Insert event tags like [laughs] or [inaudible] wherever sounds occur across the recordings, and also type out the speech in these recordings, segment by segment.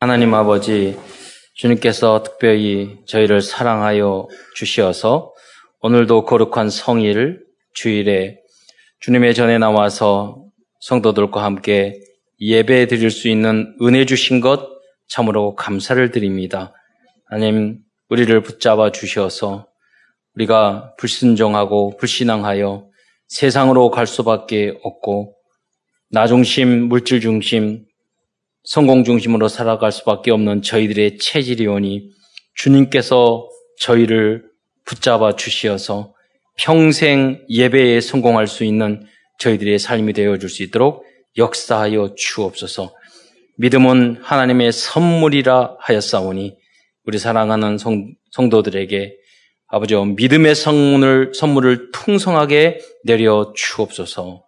하나님 아버지, 주님께서 특별히 저희를 사랑하여 주시어서 오늘도 거룩한 성일 주일에 주님의 전에 나와서 성도들과 함께 예배 드릴 수 있는 은혜 주신 것 참으로 감사를 드립니다. 하나님, 우리를 붙잡아 주셔서 우리가 불순종하고 불신앙하여 세상으로 갈 수밖에 없고 나 중심, 물질 중심, 성공 중심으로 살아갈 수밖에 없는 저희들의 체질이오니 주님께서 저희를 붙잡아 주시어서 평생 예배에 성공할 수 있는 저희들의 삶이 되어 줄 수 있도록 역사하여 주옵소서. 믿음은 하나님의 선물이라 하였사오니 우리 사랑하는 성, 성도들에게 아버지 믿음의 선물을, 선물을 풍성하게 내려 주옵소서.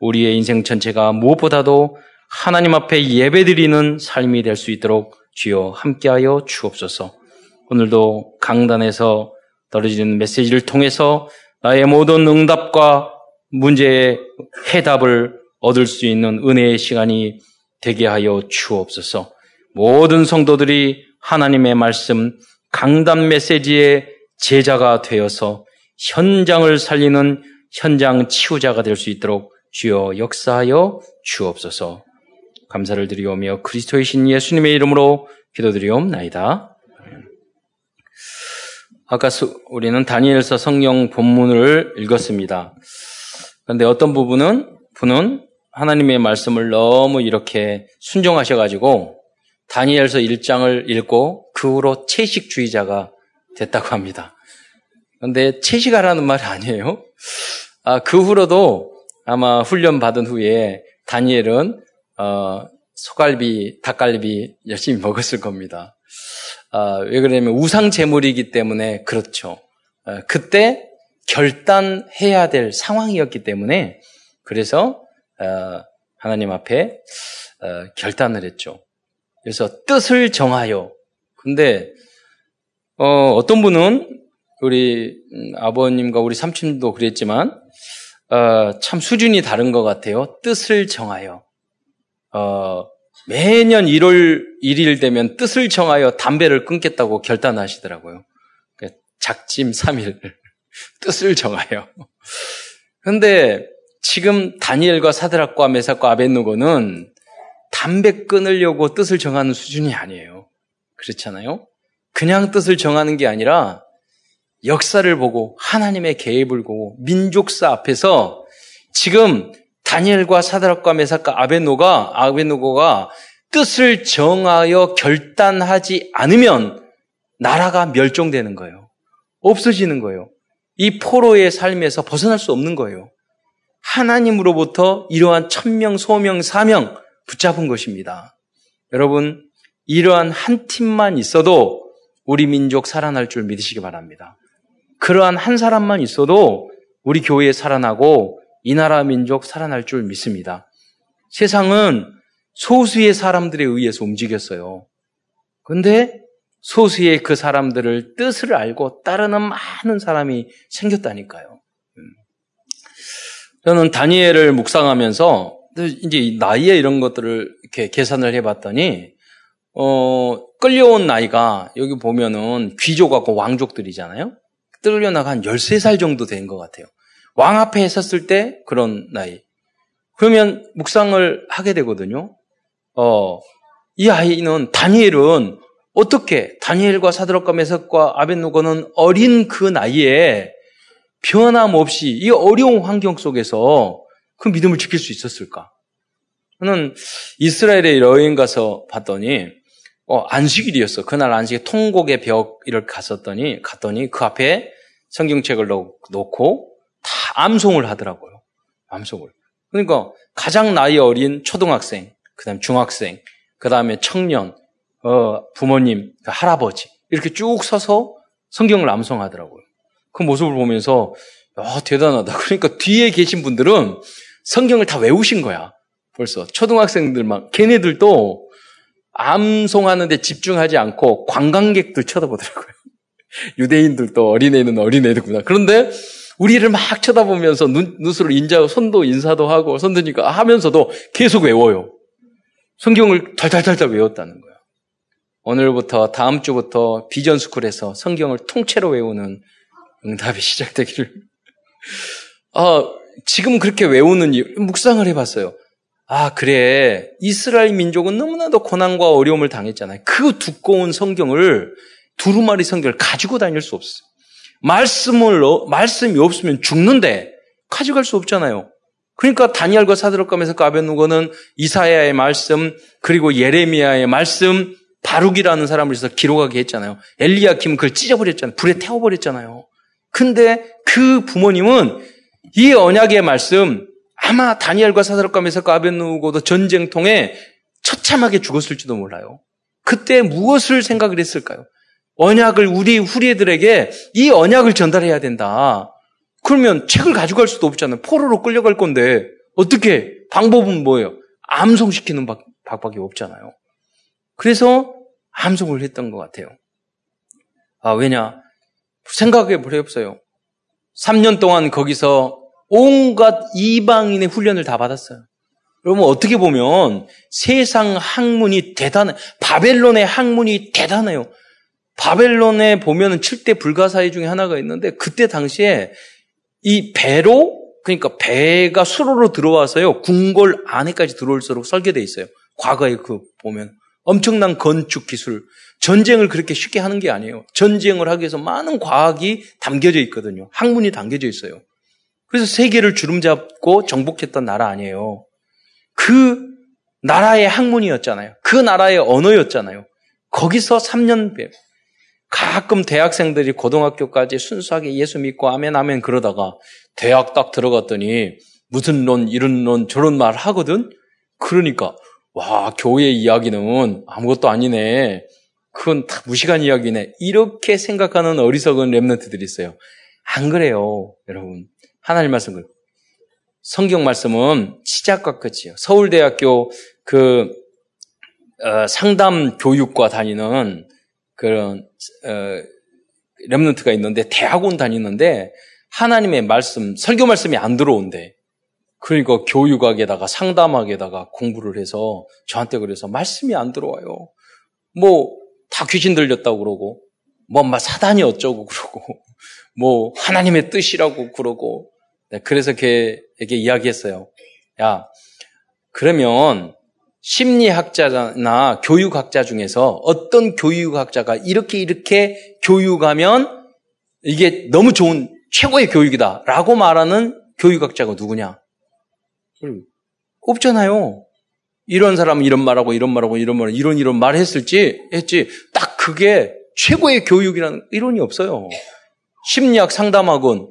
우리의 인생 전체가 무엇보다도 하나님 앞에 예배드리는 삶이 될 수 있도록 주여 함께하여 주옵소서. 오늘도 강단에서 떨어지는 메시지를 통해서 나의 모든 응답과 문제의 해답을 얻을 수 있는 은혜의 시간이 되게 하여 주옵소서. 모든 성도들이 하나님의 말씀 강단 메시지의 제자가 되어서 현장을 살리는 현장 치유자가 될 수 있도록 주여 역사하여 주옵소서. 감사를 드리오며 그리스도의 신 예수님의 이름으로 기도드리옵나이다. 아까 우리는 다니엘서 성경 본문을 읽었습니다. 그런데 어떤 부분은 분은 하나님의 말씀을 너무 이렇게 순종하셔가지고 다니엘서 1장을 읽고 그 후로 채식주의자가 됐다고 합니다. 그런데 채식하라는 말이 아니에요. 아, 그 후로도 아마 훈련 받은 후에 다니엘은 어, 소갈비, 닭갈비 열심히 [laughs] 먹었을 겁니다. 어, 왜 그러냐면 우상 제물이기 때문에 그렇죠. 어, 그때 결단해야 될 상황이었기 때문에 그래서 어, 하나님 앞에 어, 결단을 했죠. 그래서 뜻을 정하여. 근데 어, 떤 분은 우리 음, 아버님과 우리 삼촌도 그랬지만 어, 참 수준이 다른 것 같아요. 뜻을 정하여. 어, 매년 1월 1일 되면 뜻을 정하여 담배를 끊겠다고 결단하시더라고요. 그 작심 3일. [laughs] 뜻을 정하여. 근데 지금 다니엘과 사드락과 메삭과 아벤누고는 담배 끊으려고 뜻을 정하는 수준이 아니에요. 그렇잖아요? 그냥 뜻을 정하는 게 아니라 역사를 보고 하나님의 계획을 보고 민족사 앞에서 지금 다니엘과 사드락과 메삭과 아벤노가 아벤노고가 뜻을 정하여 결단하지 않으면 나라가 멸종되는 거예요. 없어지는 거예요. 이 포로의 삶에서 벗어날 수 없는 거예요. 하나님으로부터 이러한 천명, 소명, 사명 붙잡은 것입니다. 여러분, 이러한 한 팀만 있어도 우리 민족 살아날 줄 믿으시기 바랍니다. 그러한 한 사람만 있어도 우리 교회 살아나고 이 나라 민족 살아날 줄 믿습니다. 세상은 소수의 사람들에 의해서 움직였어요. 근데 소수의 그 사람들을 뜻을 알고 따르는 많은 사람이 생겼다니까요. 음. 저는 다니엘을 묵상하면서 이제 나이에 이런 것들을 이렇게 계산을 해봤더니 어, 끌려온 나이가 여기 보면은 귀족하고 왕족들이잖아요. 끌려나가 한 13살 정도 된 것 같아요. 왕 앞에 섰을 때 그런 나이. 그러면 묵상을 하게 되거든요. 어, 이 아이는 다니엘은 어떻게 다니엘과 사드락과 메삭과 아벤누고는 어린 그 나이에 변함없이 이 어려운 환경 속에서 그 믿음을 지킬 수 있었을까? 저는 이스라엘에 여행 가서 봤더니 어, 안식일이었어. 그날 안식일 통곡의 벽을 갔었더니 갔더니 그 앞에 성경책을 놓고 다 암송을 하더라고요. 암송을. 그러니까 가장 나이 어린 초등학생, 그다음 중학생, 그다음에 청년, 어, 부모님, 그 할아버지 이렇게 쭉 서서 성경을 암송하더라고요. 그 모습을 보면서 아, 대단하다. [laughs] 그러니까 뒤에 계신 분들은 성경을 다 외우신 거야. 벌써 초등학생들만 걔네들도 암송하는데 집중하지 않고 관광객들 쳐다보더라고요. [laughs] 유대인들도 어린애는 어린애들구나. 그런데 우리를 막 쳐다보면서 눈, 눈으로 인자, 손도 인사도 하고, 손 드니까 하면서도 계속 외워요. 성경을 달달달달 외웠다는 거야. 오늘부터 다음 주부터 비전 스쿨에서 성경을 통째로 외우는 응답이 [laughs] 시작되기를. 아, 지금 그렇게 외우는 이유, 묵상을 해봤어요. 아, 그래. 이스라엘 민족은 너무나도 고난과 어려움을 당했잖아요. 그 두꺼운 성경을, 두루마리 성경을 가지고 다닐 수 없어요. 말씀을, 말씀이 없으면 죽는데, 가져갈 수 없잖아요. 그러니까 다니엘과 사드락감에서 까베누고는 이사야의 말씀, 그리고 예레미야의 말씀, 바룩이라는 사람을 해서 기록하게 했잖아요. 엘리야킴 그걸 찢어버렸잖아요. 불에 태워버렸잖아요. 근데 그 부모님은 이 언약의 말씀 아마 다니엘과 사드락감에서 까베누고도 전쟁통에 처참하게 죽었을지도 몰라요. 그때 무엇을 생각을 했을까요? 언약을 우리 후리들에게 이 언약을 전달해야 된다. 그러면 책을 가져갈 수도 없잖아요. 포로로 끌려갈 건데 어떻게 방법은 뭐예요? 암송시키는 방법밖에 없잖아요. 그래서 함송을 했던 것 같아요. 아, 왜냐? 생각해 보세요. 3년 동안 거기서 온갖 이방인의 훈련을 다 받았어요. 여러분, 어떻게 보면 세상 학문이 대단해. 바벨론의 학문이 대단해요. 바벨론에 보면은 7대 불가사의 중에 하나가 있는데 그때 당시에 이 배로 그러니까 배가 수로로 들어와서요 궁궐 안에까지 들어올수록 설계돼 있어요. 과거에 그 보면 엄청난 건축 기술, 전쟁을 그렇게 쉽게 하는 게 아니에요. 전쟁을 하기 위해서 많은 과학이 담겨져 있거든요. 학문이 담겨져 있어요. 그래서 세계를 주름잡고 정복했던 나라 아니에요. 그 나라의 학문이었잖아요. 그 나라의 언어였잖아요. 거기서 3년 배. 가끔 대학생들이 고등학교까지 순수하게 예수 믿고 아멘 아멘 그러다가 대학 딱 들어갔더니 무슨 론 이런 론 저런 말 하거든. 그러니까 와, 교회 이야기는 아무것도 아니네. 그건 다 무시간 이야기네. 이렇게 생각하는 어리석은 랩런트들이 있어요. 안 그래요, 여러분. 하나님 말씀 그 성경 말씀은 시작과 끝이에요. 서울대학교 그 어, 상담 교육과 다니는 그런 어, 랩런트가 있는데 대학원 다니는데 하나님의 말씀 설교 말씀이 안 들어온대. 그러니까 교육학에다가 상담학에다가 공부를 해서 저한테 그래서 말씀이 안 들어와요. 뭐 다 귀신 들렸다고 그러고 뭐 사단이 어쩌고 그러고 [laughs] 뭐 하나님의 뜻이라고 그러고 네, 그래서 걔에게 이야기했어요. 야 그러면 심리학자나 교육학자 중에서 어떤 교육학자가 이렇게 이렇게 교육하면 이게 너무 좋은 최고의 교육이다 라고 말하는 교육학자가 누구냐? 없잖아요. 이런 사람은 이런 말하고 이런 말하고 이런 말 이런 이런 말 했을지 했지 딱 그게 최고의 교육이라는 이론이 없어요. 심리학 상담학은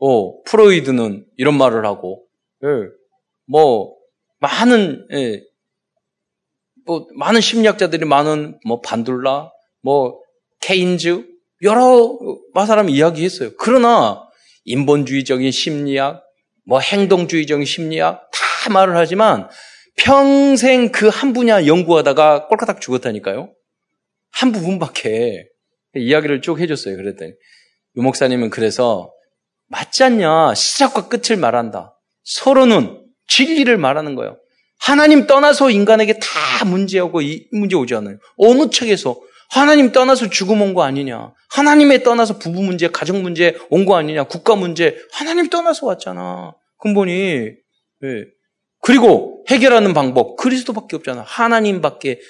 어, 프로이드는 이런 말을 하고 예, 뭐 많은 예, 뭐 많은 심리학자들이 많은 뭐 반둘라 뭐 케인즈 여러 사람이 이야기했어요. 그러나 인본주의적인 심리학 뭐 행동주의적인 심리학 다 말을 하지만 평생 그 한 분야 연구하다가 꼴까닥 죽었다니까요. 한 부분밖에 이야기를 쭉 해줬어요. 그랬더니 유 목사님은 그래서 맞지 않냐? 시작과 끝을 말한다. 서로는 진리를 말하는 거예요. 하나님 떠나서 인간에게 다 문제하고 이 문제 오지 않아요. 어느 책에서 하나님 떠나서 죽음 온 거 아니냐? 하나님에 떠나서 부부 문제, 가정 문제 온 거 아니냐? 국가 문제 하나님 떠나서 왔잖아. 근본이 예. 그리고 해결하는 방법 그리스도밖에 없잖아. 하나님밖에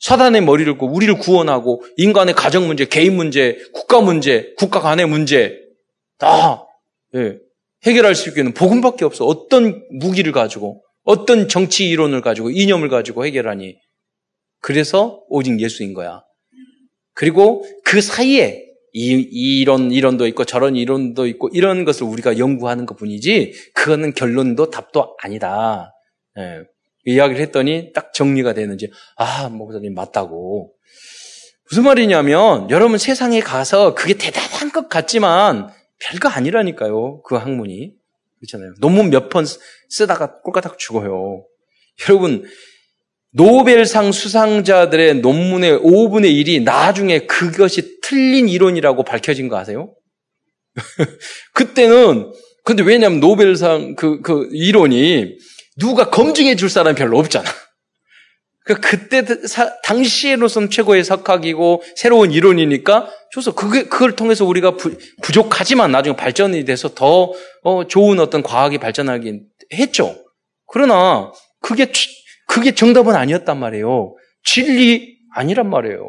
사단의 머리를 고 우리를 구원하고 인간의 가정 문제, 개인 문제, 국가 문제, 국가 간의 문제 다 예. 해결할 수 있는 복음밖에 없어. 어떤 무기를 가지고 어떤 정치 이론을 가지고 이념을 가지고 해결하니 그래서 오직 예수인 거야. 그리고 그 사이에 이, 이런 이론도 있고 저런 이론도 있고 이런 것을 우리가 연구하는 것 뿐이지 그거는 결론도 답도 아니다. 예. 이야기를 했더니 딱 정리가 되는지 아 목사님 맞다고 무슨 말이냐면 여러분 세상에 가서 그게 대단한 것 같지만 별거 아니라니까요 그 학문이 그렇잖아요 논문 몇 번 쓰다가 꼴까닥 죽어요 여러분 노벨상 수상자들의 논문의 5분의 1이 나중에 그것이 틀린 이론이라고 밝혀진 거 아세요? [laughs] 그때는, 근데 왜냐면 노벨상 그, 그 이론이 누가 검증해 줄 사람이 별로 없잖아. 그 그때 사, 당시에로서는 최고의 석학이고 새로운 이론이니까 줘서 그게 그걸 통해서 우리가 부, 족하지만 나중에 발전이 돼서 더 어, 좋은 어떤 과학이 발전하긴 했죠. 그러나 그게 그게 정답은 아니었단 말이에요. 진리 아니란 말이에요.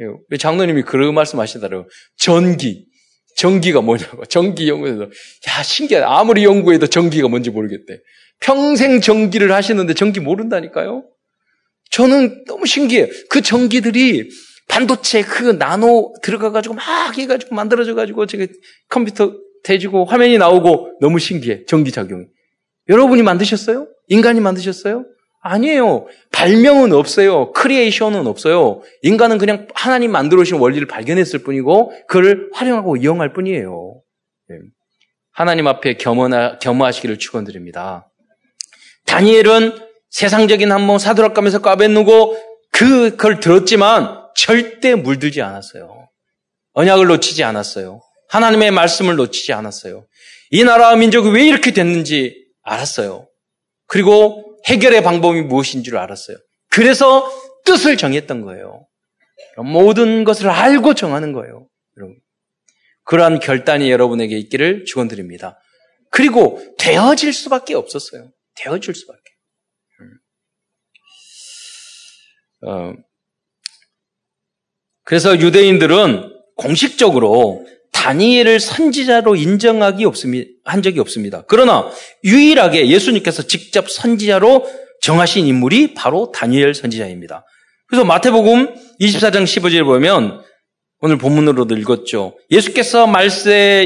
예, 장로님이 그런 말씀하시더라고요. 전기. 전기가 뭐냐고. 전기 연구에서. 야, 신기하다. 아무리 연구해도 전기가 뭔지 모르겠대. 평생 전기를 하시는데 전기 모른다니까요? 저는 너무 신기해요. 그 전기들이 반도체 그 나노 들어가가지고 막 해가지고 만들어져가지고 저게 컴퓨터 대지고 화면이 나오고 너무 신기해. 전기작용이. 여러분이 만드셨어요? 인간이 만드셨어요? 아니에요. 발명은 없어요. 크리에이션은 없어요. 인간은 그냥 하나님 만들어 오신 원리를 발견했을 뿐이고 그를 활용하고 이용할 뿐이에요. 네. 하나님 앞에 겸허하, 겸허하시기를 축원드립니다. 다니엘은 세상적인 한몸 사드락감에서 까뱉누고 그걸 들었지만 절대 물들지 않았어요. 언약을 놓치지 않았어요. 하나님의 말씀을 놓치지 않았어요. 이 나라와 민족이 왜 이렇게 됐는지 알았어요. 그리고 해결의 방법이 무엇인 줄 알았어요. 그래서 뜻을 정했던 거예요. 모든 것을 알고 정하는 거예요. 여러분. 그러한 결단이 여러분에게 있기를 축원드립니다. 그리고 되어질 수밖에 없었어요. 되어질 수밖에. 어, 그래서 유대인들은 공식적으로 다니엘을 선지자로 인정하기 없습니다. 한 적이 없습니다. 그러나 유일하게 예수님께서 직접 선지자로 정하신 인물이 바로 다니엘 선지자입니다. 그래서 마태복음 24장 15절에 보면 오늘 본문으로도 읽었죠. 예수께서 말세에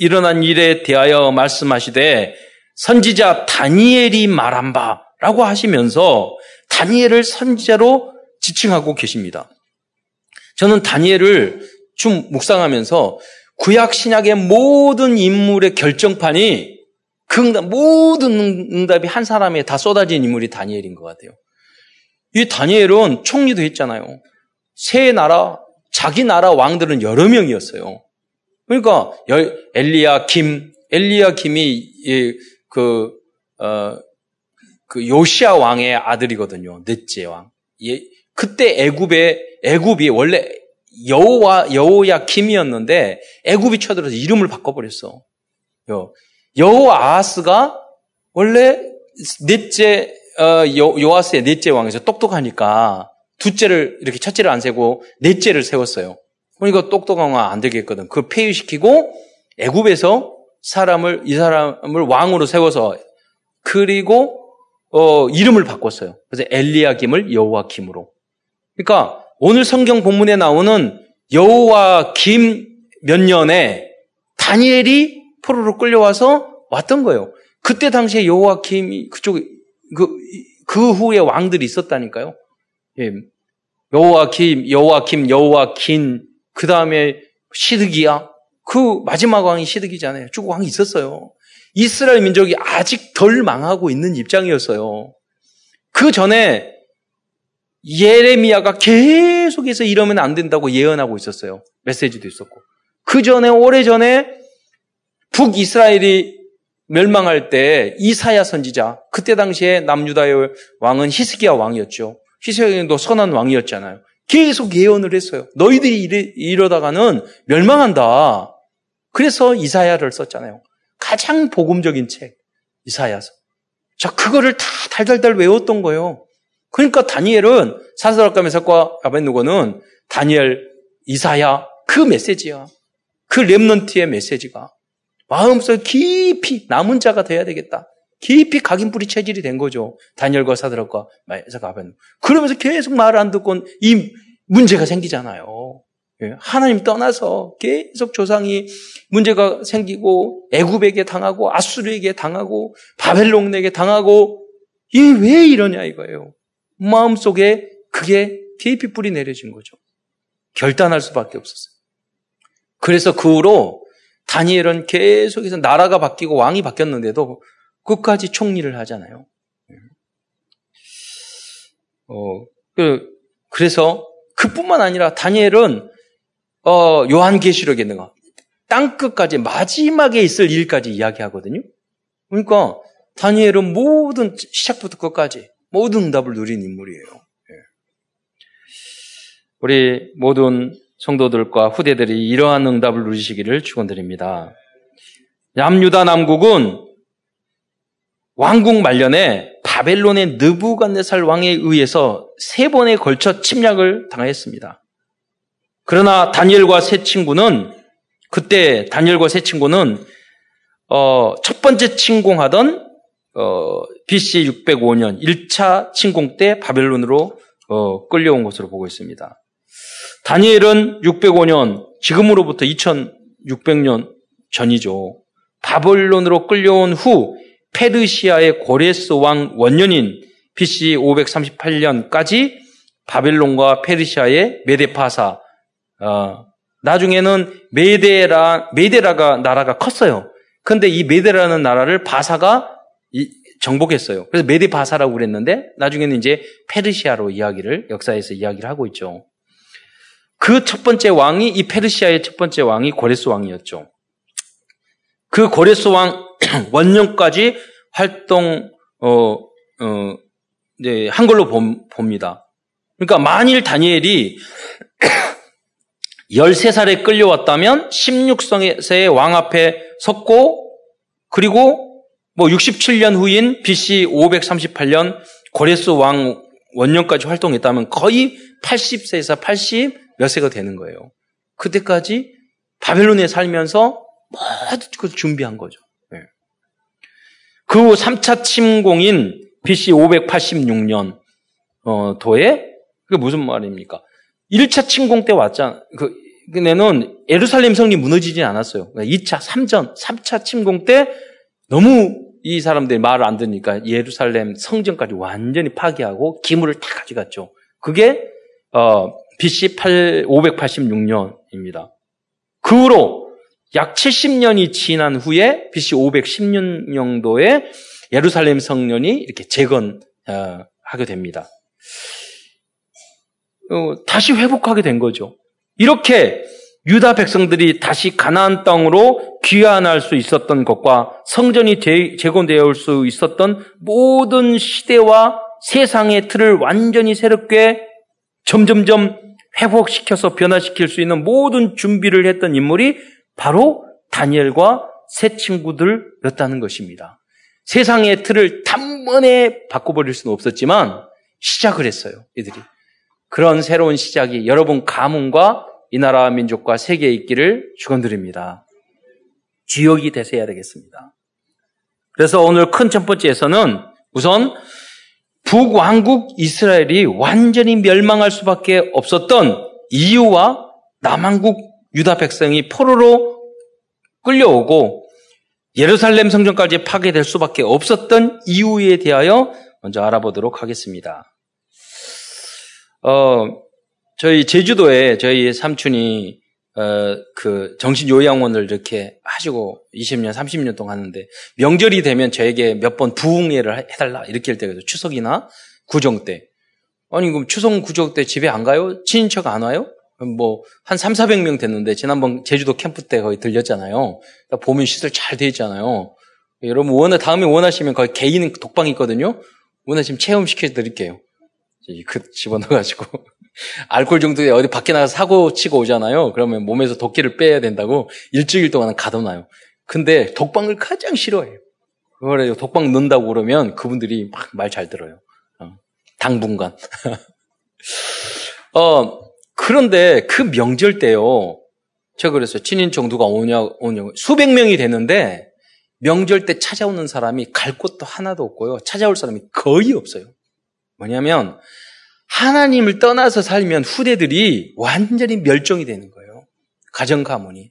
일어난 일에 대하여 말씀하시되 선지자 다니엘이 말한 바라고 하시면서 다니엘을 선지자로 지칭하고 계십니다. 저는 다니엘을 좀 묵상하면서 구약 신약의 모든 인물의 결정판이 그 응답, 모든 응답이 한 사람에 다 쏟아진 인물이 다니엘인 것 같아요. 이 다니엘은 총리도 했잖아요. 세 나라, 자기 나라 왕들은 여러 명이었어요. 그러니까 엘리야 김, 엘리야 김이 그, 어, 그 요시아 왕의 아들이거든요. 넷째 왕. 예, 그때 애굽에 애굽이 원래 여호와 여호야 김이었는데 애굽이 쳐들어서 이름을 바꿔버렸어. 여호와 아하스가 원래 넷째 어, 요, 아스의 넷째 왕에서 똑똑하니까 둘째를 이렇게 첫째를 안 세고 넷째를 세웠어요. 그러니까 똑똑한 왕 안 되겠거든. 그 폐위시키고 애굽에서 사람을 이 사람을 왕으로 세워서 그리고 어, 이름을 바꿨어요. 그래서 엘리야김을 여호와김으로. 그러니까 오늘 성경 본문에 나오는 여호와 김 몇 년에 다니엘이 포로로 끌려와서 왔던 거예요. 그때 당시에 여호와 김이 그쪽 그, 그 후에 왕들이 있었다니까요. 예. 여호와 김, 여호와 김, 여호와 긴, 그 다음에 시드기야. 그 마지막 왕이 시드기잖아요. 쭉 왕이 있었어요. 이스라엘 민족이 아직 덜 망하고 있는 입장이었어요. 그 전에 예레미야가 계속해서 이러면 안 된다고 예언하고 있었어요. 메시지도 있었고. 그 전에, 오래 전에 북이스라엘이 멸망할 때 이사야 선지자, 그때 당시에 남유다의 왕은 히스기야 왕이었죠. 히스기야도 선한 왕이었잖아요. 계속 예언을 했어요. 너희들이 이러, 이러다가는 멸망한다. 그래서 이사야를 썼잖아요. 가장 복음적인 책, 이사야서. 자, 그거를 다 달달달 외웠던 거예요. 그러니까 다니엘은 사사락과 메삭과 아벤누고는 다니엘, 이사야 그 메시지야. 그 렘넌트의 메시지가 마음속에 깊이 남은 자가 돼야 되겠다. 깊이 각인뿌리 체질이 된 거죠. 다니엘과 사드락과 메삭과 아벤누고. 그러면서 계속 말을 안 듣고 이 문제가 생기잖아요. 예, 하나님 떠나서 계속 조상이 문제가 생기고 애굽에게 당하고 아수르에게 당하고 바벨론에게 당하고 이 왜 이러냐 이거예요. 마음속에 그게 깊이 뿌리 내려진 거죠. 결단할 수밖에 없었어요. 그래서 그 후로 다니엘은 계속해서 나라가 바뀌고 왕이 바뀌었는데도 끝까지 총리를 하잖아요. 어, 그, 그래서 그뿐만 아니라 다니엘은 어, 요한계시록에 있는 거, 땅 끝까지 마지막에 있을 일까지 이야기하거든요. 그러니까 다니엘은 모든 시작부터 끝까지 모든 응답을 누린 인물이에요. 우리 모든 성도들과 후대들이 이러한 응답을 누리시기를 축원드립니다. 남유다 남국은 왕국 말년에 바벨론의 느부갓네살 왕에 의해서 세 번에 걸쳐 침략을 당했습니다. 그러나 다니엘과 세 친구는 그때 다니엘과 세 친구는 어, 첫 번째 침공하던 어, BC 605년 1차 침공 때 바벨론으로 어, 끌려온 것으로 보고 있습니다. 다니엘은 605년 지금으로부터 2600년 전이죠. 바벨론으로 끌려온 후 페르시아의 고레스 왕 원년인 BC 538년까지 바벨론과 페르시아의 메데파사 어, 나중에는 메데라 메데라가 나라가 컸어요. 근데 이 메데라는 나라를 바사가 이, 정복했어요. 그래서 메데바사라고 그랬는데 나중에는 이제 페르시아로 이야기를 역사에서 이야기를 하고 있죠. 그 첫 번째 왕이 이 페르시아의 첫 번째 왕이 고레스 왕이었죠. 그 고레스 왕 [clears throat] 원년까지 활동 어, 어, 이제 한 걸로 봅니다. 그러니까 만일 다니엘이 [clears throat] 13살에 끌려왔다면 16세의 왕 앞에 섰고 그리고 뭐 67년 후인 BC 538년 고레스 왕 원년까지 활동했다면 거의 80세에서 80 몇 세가 되는 거예요. 그때까지 바벨론에 살면서 모든 걸 준비한 거죠. 네. 그 3차 침공인 BC 586년 어, 도에 그게 무슨 말입니까? 1차 침공 때 왔잖아. 그, 근데는 예루살렘 성이 무너지지 않았어요. 2차, 3전, 3차 침공 때 너무 이 사람들이 말을 안 듣니까 예루살렘 성전까지 완전히 파괴하고 기물을 다 가져갔죠. 그게 어, BC 8, 586년입니다. 그 후로 약 70년이 지난 후에 BC 510년도에 예루살렘 성년이 이렇게 재건하게 어, 됩니다. 어, 다시 회복하게 된 거죠. 이렇게 유다 백성들이 다시 가나안 땅으로 귀환할 수 있었던 것과 성전이 재건되어 수 있었던 모든 시대와 세상의 틀을 완전히 새롭게 점점점 회복시켜서 변화시킬 수 있는 모든 준비를 했던 인물이 바로 다니엘과 새 친구들이었다는 것입니다. 세상의 틀을 단번에 바꿔버릴 수는 없었지만 시작을 했어요, 이들이. 그런 새로운 시작이 여러분 가문과 이 나라 민족과 세계에 있기를 축원드립니다. 지역이 되셔야 되겠습니다. 그래서 오늘 큰 첫 번째에서는 우선 북왕국 이스라엘이 완전히 멸망할 수밖에 없었던 이유와 남왕국 유다 백성이 포로로 끌려오고 예루살렘 성전까지 파괴될 수밖에 없었던 이유에 대하여 먼저 알아보도록 하겠습니다. 어, 저희 제주도에 저희 삼촌이 어, 그 정신요양원을 이렇게 하시고 20년, 30년 동안 하는데 명절이 되면 저에게 몇 번 부흥회를 해달라 이렇게 할 때가 있어요. 추석이나 구정 때. 아니 그럼 추석 구정 때 집에 안 가요? 친인척 안 와요? 뭐 한 3, 400명 됐는데 지난번 제주도 캠프 때 거기 들렸잖아요. 보면 시설 잘 돼 있잖아요. 여러분 원하 다음에 원하시면 거기 개인 독방 있거든요. 원하시면 체험시켜 드릴게요. 그 집어넣어가지고 알코올 중독에 어디 밖에 나가서 사고 치고 오잖아요. 그러면 몸에서 도끼를 빼야 된다고 일주일 동안 가둬놔요. 근데 독방을 가장 싫어해요. 그거래 독방 넣는다고 그러면 그분들이 막 말 잘 들어요. 어, 당분간. [laughs] 어, 그런데 그 명절 때요. 제가 그랬어요. 친인 정도가 오냐, 오냐. 수백 명이 되는데 명절 때 찾아오는 사람이 갈 곳도 하나도 없고요. 찾아올 사람이 거의 없어요. 뭐냐면 하나님을 떠나서 살면 후대들이 완전히 멸종이 되는 거예요. 가정 가문이.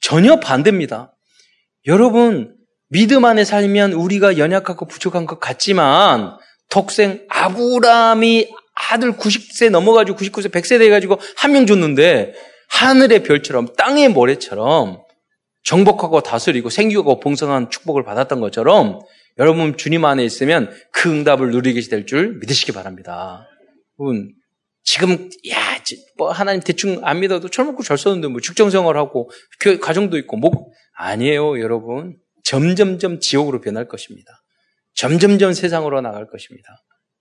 전혀 반대입니다. 여러분, 믿음 안에 살면 우리가 연약하고 부족한 것 같지만 독생 아브라함이 아들 90세 넘어가지고 99세 100세 돼가지고 한 명 줬는데 하늘의 별처럼 땅의 모래처럼 정복하고 다스리고 생기고 봉성한 축복을 받았던 것처럼 여러분 주님 안에 있으면 그 응답을 누리게 될 줄 믿으시기 바랍니다. 여러분 지금 야 뭐 하나님 대충 안 믿어도 철먹고 절 썼는데 뭐 축정생활 하고 그 가정도 있고 뭐 아니에요 여러분 점점점 지옥으로 변할 것입니다. 점점점 세상으로 나갈 것입니다.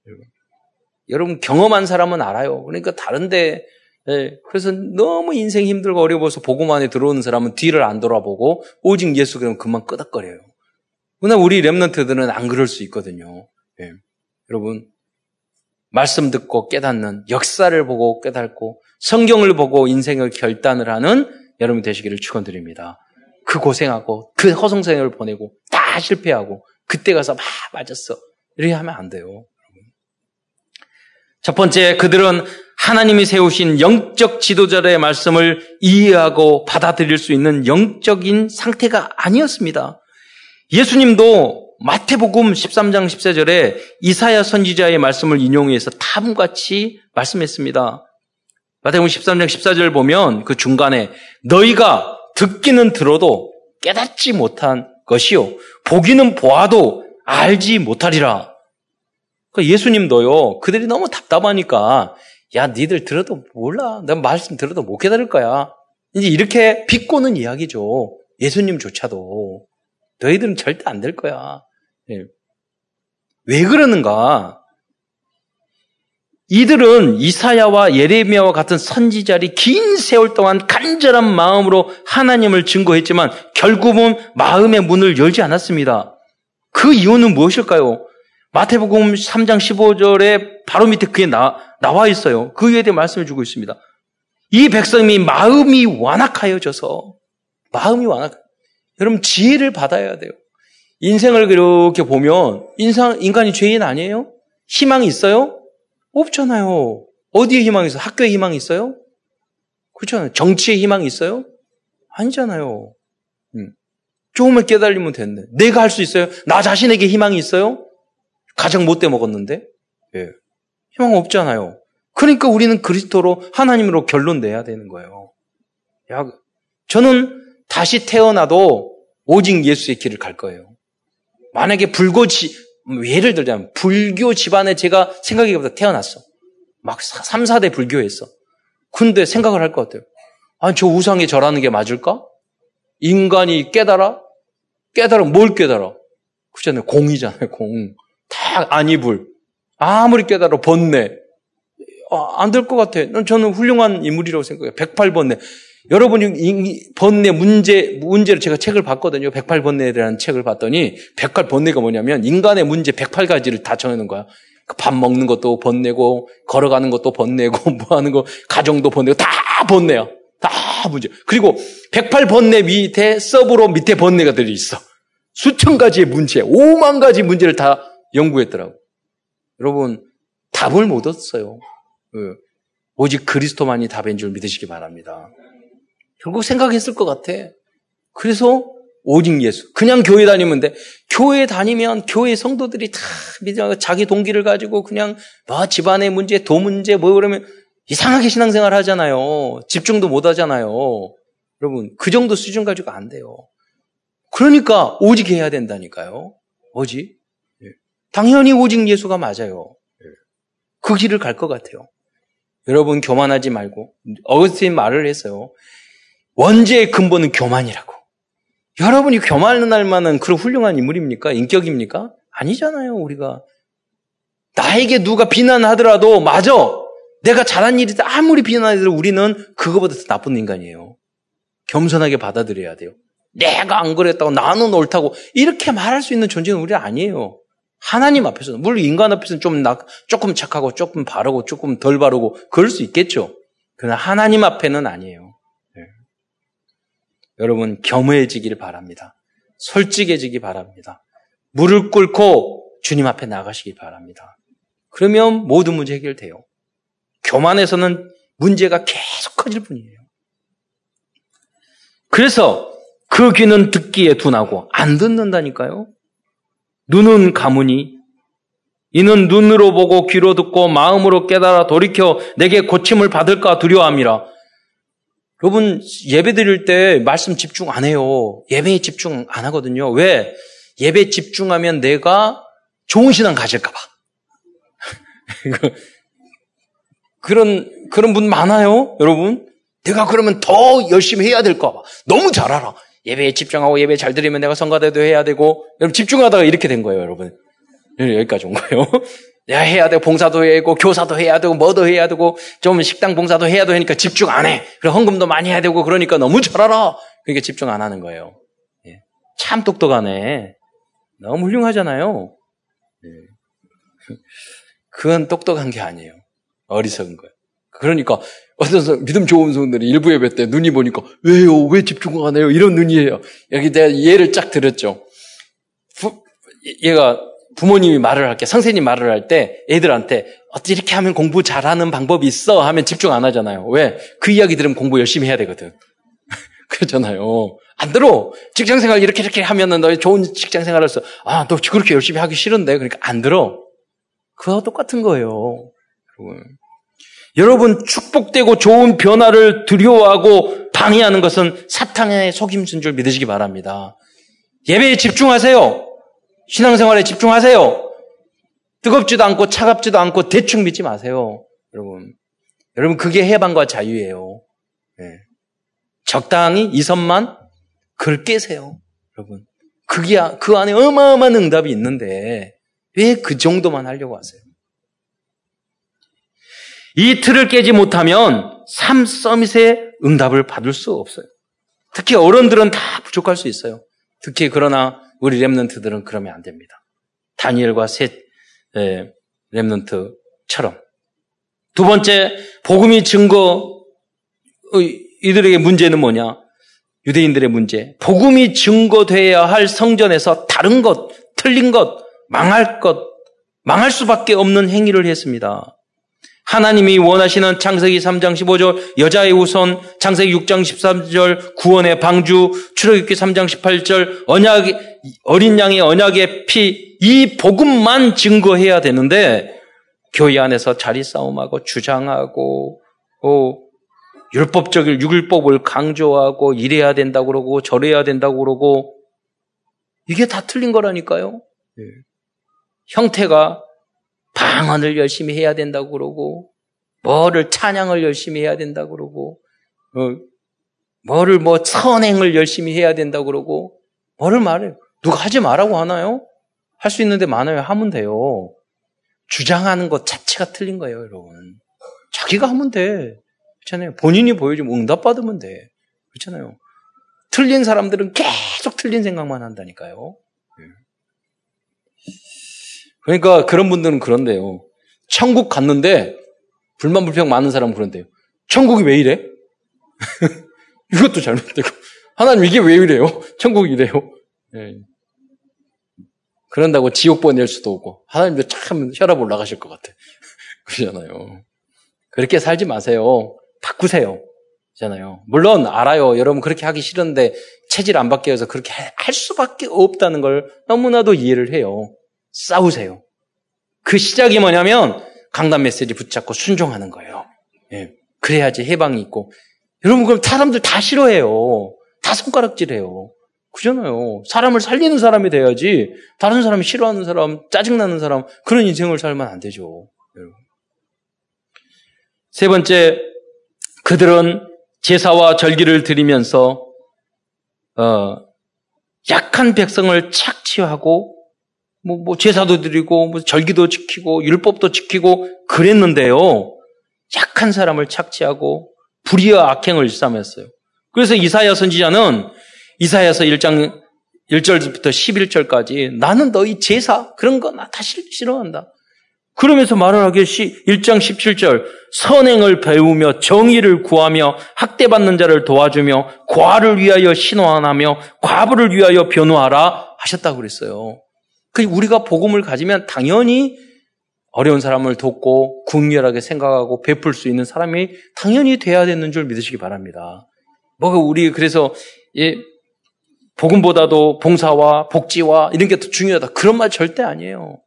여러분, 여러분 경험한 사람은 알아요. 그러니까 다른데 예, 그래서 너무 인생 힘들고 어려워서 안에 들어오는 사람은 뒤를 안 돌아보고 오직 예수 그러면 그만 끄덕거려요. 그러나 우리 랩런트들은 안 그럴 수 있거든요. 예. 여러분 말씀 듣고 깨닫는 역사를 보고 깨닫고 성경을 보고 인생을 결단을 하는 여러분 되시기를 축원드립니다. 그 고생하고 그 허송생을 보내고 다 실패하고 그때 가서 막 맞았어. 이렇게 하면 안 돼요. 첫 번째, 그들은 하나님이 세우신 영적 지도자의 말씀을 이해하고 받아들일 수 있는 영적인 상태가 아니었습니다. 예수님도 마태복음 13장 14절에 이사야 선지자의 말씀을 인용해서 다음같이 말씀했습니다. 마태복음 13장 14절 보면 그 중간에 너희가 듣기는 들어도 깨닫지 못한 것이요 보기는 보아도 알지 못하리라. 그러니까 예수님도요. 그들이 너무 답답하니까 야 니들 들어도 몰라. 난 말씀 들어도 못 깨달을 거야. 이제 이렇게 비꼬는 이야기죠. 예수님조차도 너희들은 절대 안 될 거야. 예. 왜 그러는가? 이들은 이사야와 예레미야와 같은 선지자리 긴 세월 동안 간절한 마음으로 하나님을 증거했지만 결국은 마음의 문을 열지 않았습니다. 그 이유는 무엇일까요? 마태복음 3장 15절에 바로 밑에 그게 나, 나와 있어요. 그 이유에 대해 말씀을 주고 있습니다. 이 백성이 마음이 완악하여져서 마음이 완악. 여러분 지혜를 받아야 돼요. 인생을 그렇게 보면 인상 인간이 죄인 아니에요? 희망이 있어요? 없잖아요. 어디에 희망이 있어요? 학교에 희망이 있어요? 그렇잖아요. 정치에 희망이 있어요? 아니잖아요. 음. 조금만 깨달으면 됐네. 내가 할 수 있어요? 나 자신에게 희망이 있어요? 가장 못돼 먹었는데? 예. 희망 없잖아요. 그러니까 우리는 그리스도로 하나님으로 결론 내야 되는 거예요. 야, 저는 다시 태어나도 오직 예수의 길을 갈 거예요. 만약에 불고 지, 예를 들자면 불교 집안에 제가 생각해보다 태어났어. 막 3, 4대 불교했어. 근데 생각을 할 것 같아요. 아니, 저 우상에 절하는 게 맞을까? 인간이 깨달아? 깨달아, 뭘 깨달아? 그잖아요. 공이잖아요, 공. 다 안이불. 아무리 깨달아, 번뇌. 아, 안될 것 같아. 저는 훌륭한 인물이라고 생각해요. 108번뇌. 여러분이 번뇌 문제, 문제를 제가 책을 봤거든요. 108번뇌에 대한 책을 봤더니 108번뇌가 뭐냐면 인간의 문제 108가지를 다 정해놓은 거야. 그밥 먹는 것도 번뇌고, 걸어가는 것도 번뇌고, [laughs] 뭐 하는 거, 가정도 번뇌고, 다 번뇌야. 다 문제. 그리고 108번뇌 밑에 서브로 밑에 번뇌가 들어 있어. 수천 가지의 문제, 5만 가지 문제를 다 연구했더라고. 여러분, 답을 못 얻었어요. 예. 오직 그리스도만이 답인 줄 믿으시기 바랍니다. 결국 생각했을 것 같아. 그래서 오직 예수. 그냥 교회 다니면 돼. 교회 다니면 교회 성도들이 다 자기 동기를 가지고 그냥 뭐 집안의 문제, 도 문제 뭐 그러면 이상하게 신앙생활 하잖아요. 집중도 못 하잖아요. 여러분, 그 정도 수준 가지고 안 돼요. 그러니까 오직 해야 된다니까요. 오직. 예. 당연히 오직 예수가 맞아요. 예. 그 길을 갈 것 같아요. 여러분 교만하지 말고 어거스틴 말을 했어요. 원죄의 근본은 교만이라고. 여러분이 교만할 만한 그런 훌륭한 인물입니까? 인격입니까? 아니잖아요, 우리가. 나에게 누가 비난하더라도, 맞아! 내가 잘한 일이 아무리 비난하더라도 우리는 그거보다 더 나쁜 인간이에요. 겸손하게 받아들여야 돼요. 내가 안 그랬다고 나는 옳다고 이렇게 말할 수 있는 존재는 우리 아니에요. 하나님 앞에서는 물론 인간 앞에서는 좀 나, 조금 착하고 조금 바르고 조금 덜 바르고 그럴 수 있겠죠. 그러나 하나님 앞에는 아니에요. 네. 여러분 겸허해지기를 바랍니다. 솔직해지기 바랍니다. 물을 꿇고 주님 앞에 나가시기 바랍니다. 그러면 모든 문제 해결돼요. 교만에서는 문제가 계속 커질 뿐이에요. 그래서 그 귀는 듣기에 둔하고 안 듣는다니까요. 눈은 가무니 이는 눈으로 보고 귀로 듣고 마음으로 깨달아 돌이켜 내게 고침을 받을까 두려워함이라. 여러분 예배 드릴 때 말씀 집중 안 해요. 예배에 집중 안 하거든요. 왜? 예배 집중하면 내가 좋은 신앙 가질까 봐. [laughs] 그런 그런 분 많아요, 여러분. 내가 그러면 더 열심히 해야 될까 봐. 너무 잘 알아. 예배에 집중하고 예배 잘 드리면 내가 성가대도 해야 되고 여러분 집중하다가 이렇게 된 거예요, 여러분. 여기까지 온 거예요. [laughs] 내가 해야 되고 봉사도 해야 되고 교사도 해야 되고 뭐도 해야 되고 좀 식당 봉사도 해야 되니까 집중 안 해. 그리고 헌금도 많이 해야 되고 그러니까 너무 잘 알아. 그러니까 집중 안 하는 거예요. 예. 참 똑똑하네. 너무 훌륭하잖아요. 예. [laughs] 그건 똑똑한 게 아니에요. 어리석은 거예요. 그러니까 어떤 믿음 좋은 성들이 일부 예배 때 눈이 보니까 왜요? 왜 집중 안 해요? 이런 눈이에요. 여기 내가 예를 쫙 들었죠. 부, 얘가 부모님이 말을 할 때, 선생님 말을 할 때 애들한테 어떻게 이렇게 하면 공부 잘하는 방법이 있어 하면 집중 안 하잖아요. 왜? 그 이야기 들으면 공부 열심히 해야 되거든. [laughs] 그렇잖아요. 안 들어. 직장 생활 이렇게 이렇게 하면은 너 좋은 직장 생활을 써. 아, 너 그렇게 열심히 하기 싫은데. 그러니까 안 들어. 그거 똑같은 거예요. 여러분. 여러분 축복되고 좋은 변화를 두려워하고 방해하는 것은 사탄의 속임수인 줄 믿으시기 바랍니다. 예배에 집중하세요. 신앙생활에 집중하세요. 뜨겁지도 않고 차갑지도 않고 대충 믿지 마세요. 여러분. 여러분 그게 해방과 자유예요. 네. 적당히 이 선만 글 깨세요. 여러분. 그게 그 안에 어마어마한 응답이 있는데 왜 그 정도만 하려고 하세요? 이 틀을 깨지 못하면 삶 서밋의 응답을 받을 수 없어요. 특히 어른들은 다 부족할 수 있어요. 특히 그러나 우리 랩런트들은 그러면 안 됩니다. 다니엘과 셋 랩런트처럼. 두 번째, 복음이 증거, 이들에게 문제는 뭐냐? 유대인들의 문제. 복음이 증거돼야 할 성전에서 다른 것, 틀린 것, 망할 것, 망할 수밖에 없는 행위를 했습니다. 하나님이 원하시는 창세기 3장 15절 여자의 우선, 창세기 6장 13절 구원의 방주, 출애굽기 3장 18절 언약 어린 양의 언약의 피 이 복음만 증거해야 되는데 교회 안에서 자리 싸움하고 주장하고 어, 율법적인 육일법을 강조하고 이래야 된다고 그러고 저래야 된다고 그러고 이게 다 틀린 거라니까요. 네. 형태가 방언을 열심히 해야 된다고 그러고, 뭐를 찬양을 열심히 해야 된다고 그러고, 어, 뭐를 뭐 선행을 열심히 해야 된다고 그러고, 뭐를 말해요? 누가 하지 말라고 하나요? 할 수 있는데 많아요. 하면 돼요. 주장하는 것 자체가 틀린 거예요, 여러분. 자기가 하면 돼. 그렇잖아요. 본인이 보여주면 응답받으면 돼. 그렇잖아요. 틀린 사람들은 계속 틀린 생각만 한다니까요. 그러니까 그런 분들은 그런데요. 천국 갔는데 불만 불평 많은 사람은 그런데요. 천국이 왜 이래? [laughs] 이것도 잘못되고 하나님 이게 왜 이래요? 천국이 이래요? 네. 그런다고 지옥 보낼 수도 없고 하나님도 참 혈압 올라가실 것 같아. [laughs] 그러잖아요. 그렇게 살지 마세요. 바꾸세요. 잖아요. 물론 알아요. 여러분 그렇게 하기 싫은데 체질 안 바뀌어서 그렇게 할 수밖에 없다는 걸 너무나도 이해를 해요. 싸우세요. 그 시작이 뭐냐면 강단 메시지 붙잡고 순종하는 거예요. 예. 그래야지 해방이 있고. 여러분 그럼 사람들 다 싫어해요. 다 손가락질해요. 그잖아요. 사람을 살리는 사람이 돼야지 다른 사람이 싫어하는 사람, 짜증나는 사람 그런 인생을 살면 안 되죠. 세 번째 그들은 제사와 절기를 드리면서 어, 약한 백성을 착취하고 뭐, 뭐 제사도 드리고 뭐 절기도 지키고 율법도 지키고 그랬는데요. 약한 사람을 착취하고 불의와 악행을 일삼았어요. 그래서 이사야 선지자는 이사야서 1장 1절부터 11절까지 나는 너희 제사 그런 거 나 다 싫어한다. 그러면서 말을 하기 1장 17절 선행을 배우며 정의를 구하며 학대받는 자를 도와주며 과를 위하여 신호하며 과부를 위하여 변호하라 하셨다고 그랬어요. 그 우리가 복음을 가지면 당연히 어려운 사람을 돕고 궁렬하게 생각하고 베풀 수 있는 사람이 당연히 돼야 되는 줄 믿으시기 바랍니다. 뭐가 우리 그래서 예, 복음보다도 봉사와 복지와 이런 게 더 중요하다. 그런 말 절대 아니에요.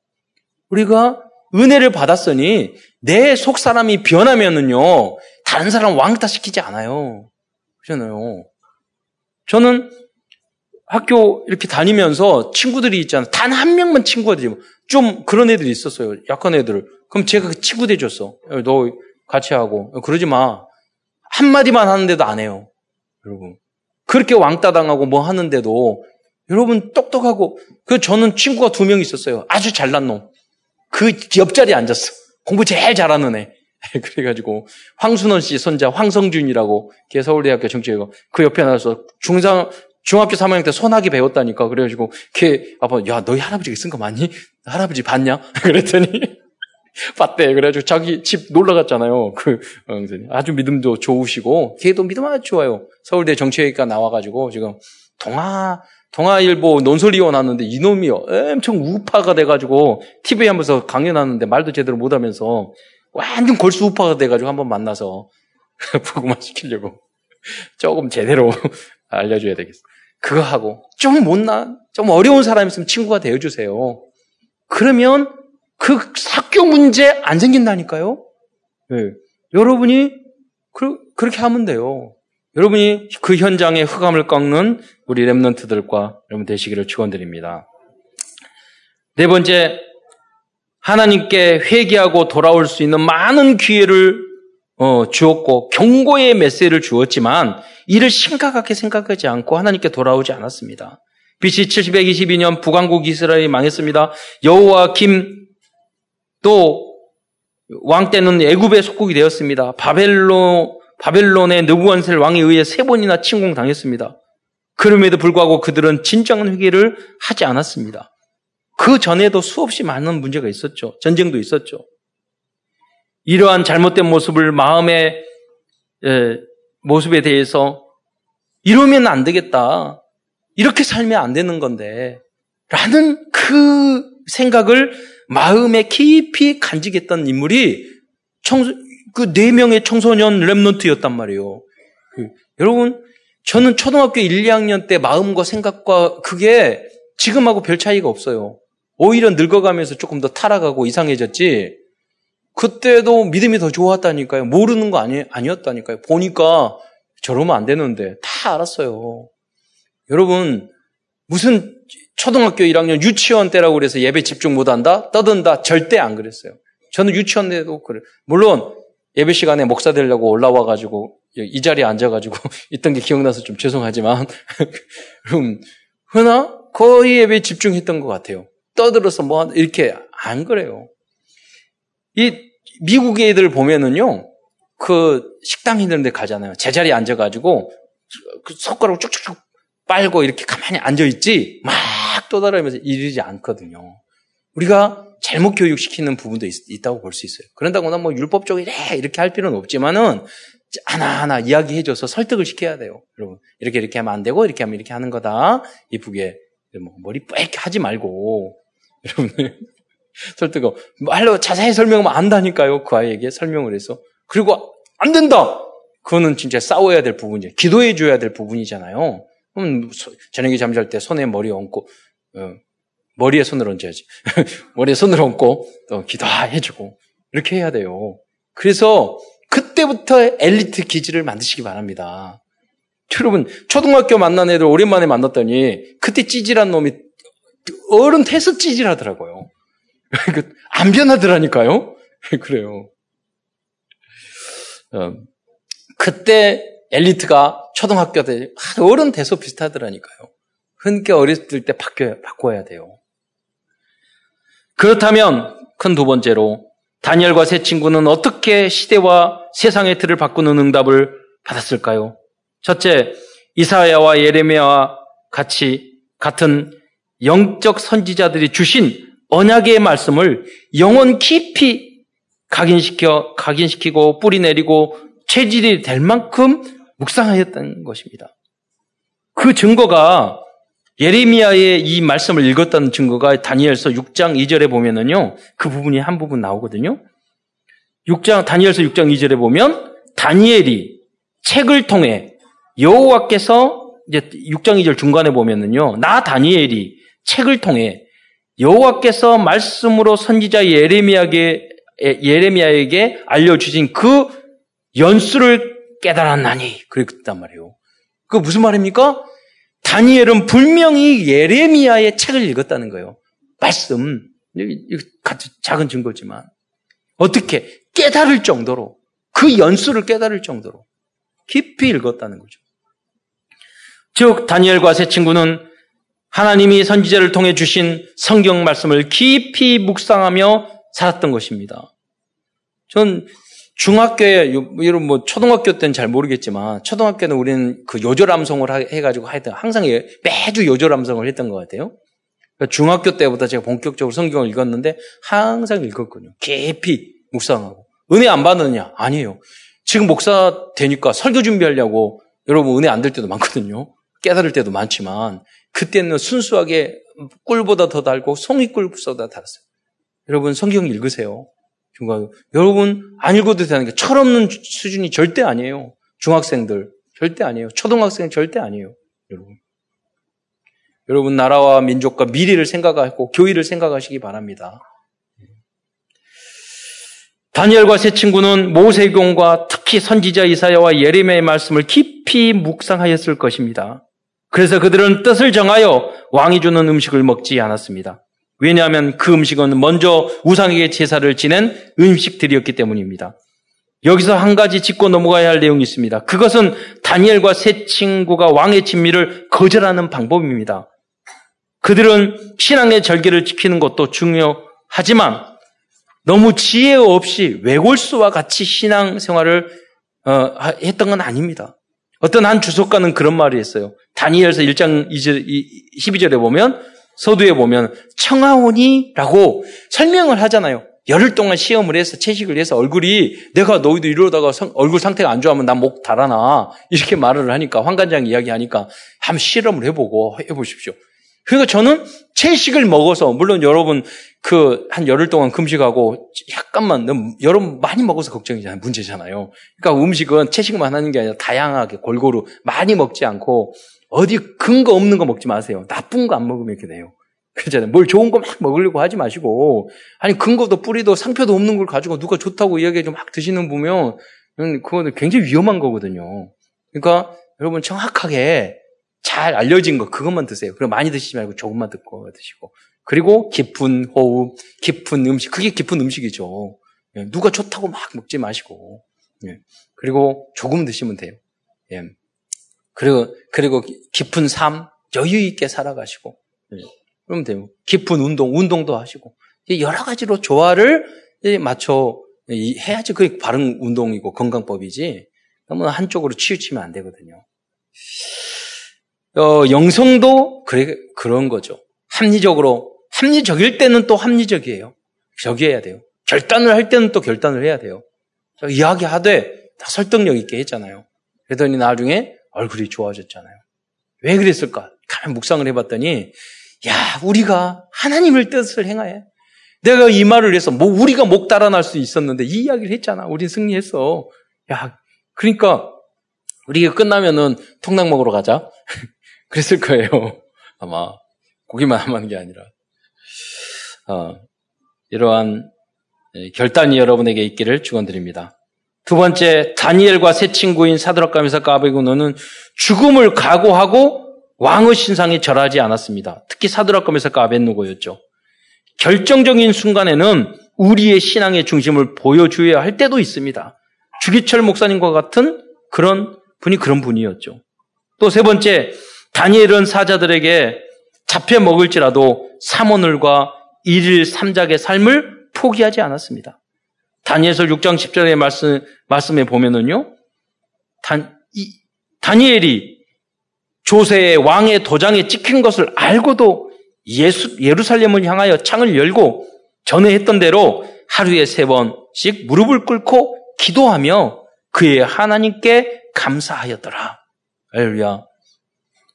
우리가 은혜를 받았으니 내 속 사람이 변하면은요 다른 사람 왕따 시키지 않아요. 그렇잖아요. 저는 학교 이렇게 다니면서 친구들이 있잖아. 단 한 명만 친구가 되지. 좀 그런 애들이 있었어요. 약한 애들. 그럼 제가 그 친구 돼줬어. 너 같이 하고. 그러지 마. 한마디만 하는데도 안 해요. 여러분. 그렇게 왕따 당하고 뭐 하는데도 여러분 똑똑하고 그 저는 친구가 두 명 있었어요. 아주 잘난 놈. 그 옆자리에 앉았어. 공부 제일 잘하는 애. [laughs] 그래가지고 황순원 씨 손자 황성준이라고 걔 서울대학교 정치외고 그 옆에 나서 중상 중학교 3학년 때 소나기 배웠다니까 그래가지고 걔 아빠 야 너희 할아버지가 쓴 거 맞니? 할아버지 봤냐? [laughs] 그랬더니 [laughs] 봤대. 그래가지고 자기 집 놀러 갔잖아요. 그 어, 아주 믿음도 좋으시고 걔도 믿음 아주 좋아요. 서울대 정치외과 나와가지고 지금 동아 동아일보 논설위원 왔는데 이놈이 엄청 우파가 돼가지고 TV에 하면서 강연하는데 말도 제대로 못하면서 완전 골수 우파가 돼가지고 한번 만나서 [laughs] 부구만 시키려고 조금 제대로 알려줘야 되겠어. 그거 하고 좀 못난, 좀 어려운 사람 있으면 친구가 되어주세요. 그러면 그 학교 문제 안 생긴다니까요. 네. 여러분이 그, 그렇게 하면 돼요. 여러분이 그 현장에 흑암을 꺾는 우리 랩런트들과 여러분 되시기를 축원드립니다. 네 번째 하나님께 회개하고 돌아올 수 있는 많은 기회를 어, 주었고 경고의 메시지를 주었지만 이를 심각하게 생각하지 않고 하나님께 돌아오지 않았습니다. BC 722년 북왕국 이스라엘이 망했습니다. 여호와 김 또 왕 때는 애굽의 속국이 되었습니다. 바벨로 바벨론의 느부한셀 왕에 의해 세 번이나 침공당했습니다. 그럼에도 불구하고 그들은 진정한 회개를 하지 않았습니다. 그 전에도 수없이 많은 문제가 있었죠. 전쟁도 있었죠. 이러한 잘못된 모습을 마음의 에, 모습에 대해서 이러면 안 되겠다. 이렇게 살면 안 되는 건데. 라는 그 생각을 마음에 깊이 간직했던 인물이 그 네 명의 청소년 랩런트였단 말이에요. 그, 여러분, 저는 초등학교 1, 2학년 때 마음과 생각과 그게 지금하고 별 차이가 없어요. 오히려 늙어가면서 조금 더 타락하고 이상해졌지. 그때도 믿음이 더 좋았다니까요. 모르는 거 아니, 아니었다니까요. 보니까 저러면 안 되는데 다 알았어요. 여러분, 무슨 초등학교 1학년 유치원 때라고 그래서 예배 집중 못 한다? 떠든다? 절대 안 그랬어요. 저는 유치원 때도 그래. 물론 예배 시간에 목사 되려고 올라와 가지고 이 자리에 앉아 가지고 [laughs] 있던 게 기억나서 좀 죄송하지만 [laughs] 그럼 흔나 거의 예배에 집중했던 것 같아요. 떠들어서 뭐 이렇게 안 그래요. 이 미국 애들 보면은요, 그 식당 있는 데 가잖아요. 제자리에 앉아가지고 그 손가락 쭉쭉쭉 빨고 이렇게 가만히 앉아있지 막 떠들어가면서 이러지 않거든요. 우리가 잘못 교육시키는 부분도 있, 다고 볼 수 있어요. 그런다고 뭐 율법적이래 이렇게 할 필요는 없지만은 하나하나 이야기해줘서 설득을 시켜야 돼요. 여러분 이렇게 이렇게 하면 안 되고 이렇게 하면 이렇게 하는 거다. 이쁘게 뭐 머리 빽 하지 말고 [laughs] 여러분들 설득하고 말로 자세히 설명하면 안다니까요. 그 아이에게 설명을 해서 그리고 안 된다. 그거는 진짜 싸워야 될 부분이에요. 기도해 줘야 될 부분이잖아요. 그럼 저녁에 잠잘 때 손에 머리 얹고 어, 머리에 손을 얹어야지. [laughs] 머리에 손을 얹고 또 기도해 주고 이렇게 해야 돼요. 그래서 그때부터 엘리트 기질을 만드시기 바랍니다. 여러분 초등학교 만난 애들 오랜만에 만났더니 그때 찌질한 놈이 어른 태서 찌질하더라고요. [laughs] 그안 변하더라니까요. [laughs] 그래요. 어, 그때 엘리트가 초등학교 때 어른 돼서 비슷하더라니까요. 흔게 어렸을 때 바뀌어야, 바꿔야 돼요. 그렇다면 큰 두 번째로 다니엘과 세 친구는 어떻게 시대와 세상의 틀을 바꾸는 응답을 받았을까요? 첫째, 이사야와 예레미야와 같이 같은 영적 선지자들이 주신 언약의 말씀을 영혼 깊이 각인시켜 각인시키고 뿌리 내리고 체질이 될 만큼 묵상하였다는 것입니다. 그 증거가 예레미야의 이 말씀을 읽었다는 증거가 다니엘서 6장 2절에 보면은요. 그 부분이 한 부분 나오거든요. 6장 다니엘서 6장 2절에 보면 다니엘이 책을 통해 여호와께서 이제 6장 2절 중간에 보면은요. 나 다니엘이 책을 통해 여호와께서 말씀으로 선지자 예레미야에게 예레미야에게 알려 주신 그 연수를 깨달았나니 그랬단 말이에요. 그 무슨 말입니까? 다니엘은 분명히 예레미야의 책을 읽었다는 거예요. 말씀. 같이 작은 증거지만. 어떻게 깨달을 정도로 그 연수를 깨달을 정도로 깊이 읽었다는 거죠. 즉 다니엘과 세 친구는 하나님이 선지자를 통해 주신 성경 말씀을 깊이 묵상하며 살았던 것입니다. 전 중학교에 이런 뭐 초등학교 때는 잘 모르겠지만 초등학교는 우리는 그 요절 암송을 해가지고 하여튼 항상 매주 요절 암송을 했던 것 같아요. 그러니까 중학교 때부터 제가 본격적으로 성경을 읽었는데 항상 읽었거든요. 깊이 묵상하고 은혜 안 받느냐? 아니에요. 지금 목사 되니까 설교 준비하려고 여러분 은혜 안 될 때도 많거든요. 깨달을 때도 많지만 그때는 순수하게 꿀보다 더 달고 송이 꿀보다 달았어요. 여러분 성경 읽으세요. 중간 여러분 안 읽어도 되는 게 철없는 수준이 절대 아니에요. 중학생들 절대 아니에요. 초등학생 절대 아니에요. 여러분. 여러분 나라와 민족과 미래를 생각하고 교회를 생각하시기 바랍니다. 다니엘과 세 친구는 모세경과 특히 선지자 이사야와 예레미야의 말씀을 깊이 묵상하였을 것입니다. 그래서 그들은 뜻을 정하여 왕이 주는 음식을 먹지 않았습니다. 왜냐하면 그 음식은 먼저 우상에게 제사를 지낸 음식들이었기 때문입니다. 여기서 한 가지 짚고 넘어가야 할 내용이 있습니다. 그것은 다니엘과 세 친구가 왕의 진미를 거절하는 방법입니다. 그들은 신앙의 절개를 지키는 것도 중요하지만 너무 지혜 없이 외골수와 같이 신앙 생활을 어, 했던 건 아닙니다. 어떤 한 주석가는 그런 말이 있어요. 다니엘서 1장 12절에 보면 서두에 보면 청하오니라고 설명을 하잖아요. 열흘 동안 시험을 해서 채식을 해서 얼굴이 내가 너희도 이러다가 성, 얼굴 상태가 안 좋으면 난 목 달아나 이렇게 말을 하니까 황관장 이야기하니까 한번 실험을 해보고 해보십시오. 그러니까 저는 채식을 먹어서 물론 여러분 그 한 열흘 동안 금식하고 약간만 여러분 많이 먹어서 걱정이잖아요. 문제잖아요. 그러니까 음식은 채식만 하는 게 아니라 다양하게 골고루 많이 먹지 않고 어디 근거 없는 거 먹지 마세요. 나쁜 거 안 먹으면 이렇게 돼요. 그렇잖아요. 뭘 좋은 거 막 먹으려고 하지 마시고 아니 근거도 뿌리도 상표도 없는 걸 가지고 누가 좋다고 이야기해 좀막 드시는 보면 그거는 굉장히 위험한 거거든요. 그러니까 여러분 정확하게 잘 알려진 거 그것만 드세요. 그럼 많이 드시지 말고 조금만 듣고 드시고. 그리고 깊은 호흡, 깊은 음식. 그게 깊은 음식이죠. 예, 누가 좋다고 막 먹지 마시고. 예, 그리고 조금 드시면 돼요. 예, 그리고 그리고 깊은 삶, 여유 있게 살아가시고. 그러면 돼요. 깊은 운동, 운동도 하시고. 여러 가지로 조화를 맞춰 해야지 그게 바른 운동이고 건강법이지. 너무 한쪽으로 치우치면 안 되거든요. 어, 영성도 그래, 그런 거죠. 합리적으로, 합리적일 때는 또 합리적이에요. 저기해야 돼요. 결단을 할 때는 또 결단을 해야 돼요. 이야기하되 다 설득력 있게 했잖아요. 그러더니 나중에 얼굴이 좋아졌잖아요. 왜 그랬을까? 가만 묵상을 해봤더니, 야, 우리가 하나님을 뜻을 행하해. 내가 이 말을 해서, 뭐, 우리가 목 달아날 수 있었는데, 이 이야기를 했잖아. 우린 승리했어. 야, 그러니까, 우리 가 끝나면은 통닭 먹으러 가자. 그랬을 거예요. [laughs] 아마 고기만 하는 게 아니라 어, 이러한 예, 결단이 여러분에게 있기를 축원드립니다. 두 번째 다니엘과 새 친구인 사드락과 미사과 아베고노는 죽음을 각오하고 왕의 신상에 절하지 않았습니다. 특히 사드락과 미사과 아벤노고였죠. 결정적인 순간에는 우리의 신앙의 중심을 보여줘야 할 때도 있습니다. 주기철 목사님과 같은 그런 분이 그런 분이었죠. 또 세 번째 다니엘은 사자들에게 잡혀 먹을지라도 사모늘과 일일 삼작의 삶을 포기하지 않았습니다. 다니엘서 6장 10절의 말씀, 말씀에 보면은요, 단, 이, 다니엘이 조세의 왕의 도장에 찍힌 것을 알고도 예수, 예루살렘을 향하여 창을 열고 전에 했던 대로 하루에 세 번씩 무릎을 꿇고 기도하며 그의 하나님께 감사하였더라. 할렐루야.